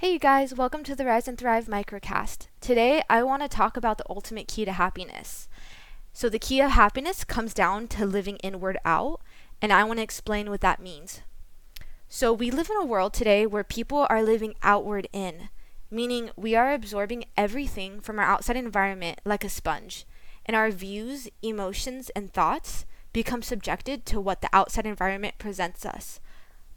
Hey, you guys, welcome to the Rise and Thrive microcast. Today, I want to talk about the ultimate key to happiness. So, the key of happiness comes down to living inward out, and I want to explain what that means. So, we live in a world today where people are living outward in, meaning we are absorbing everything from our outside environment like a sponge, and our views, emotions, and thoughts become subjected to what the outside environment presents us.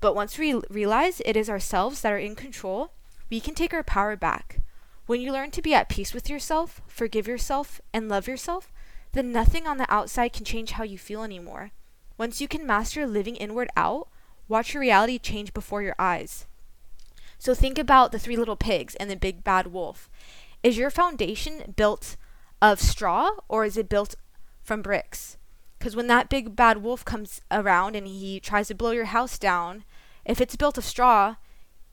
But once we realize it is ourselves that are in control, we can take our power back. When you learn to be at peace with yourself, forgive yourself, and love yourself, then nothing on the outside can change how you feel anymore. Once you can master living inward out, watch your reality change before your eyes. So think about the three little pigs and the big bad wolf. Is your foundation built of straw or is it built from bricks? Because when that big bad wolf comes around and he tries to blow your house down, if it's built of straw,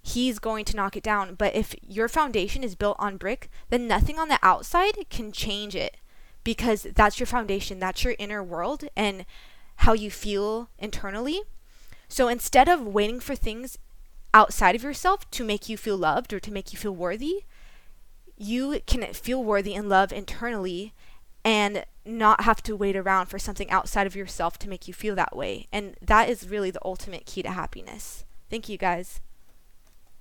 he's going to knock it down. But if your foundation is built on brick, then nothing on the outside can change it because that's your foundation, that's your inner world and how you feel internally. So instead of waiting for things outside of yourself to make you feel loved or to make you feel worthy, you can feel worthy and love internally and not have to wait around for something outside of yourself to make you feel that way. And that is really the ultimate key to happiness. Thank you guys.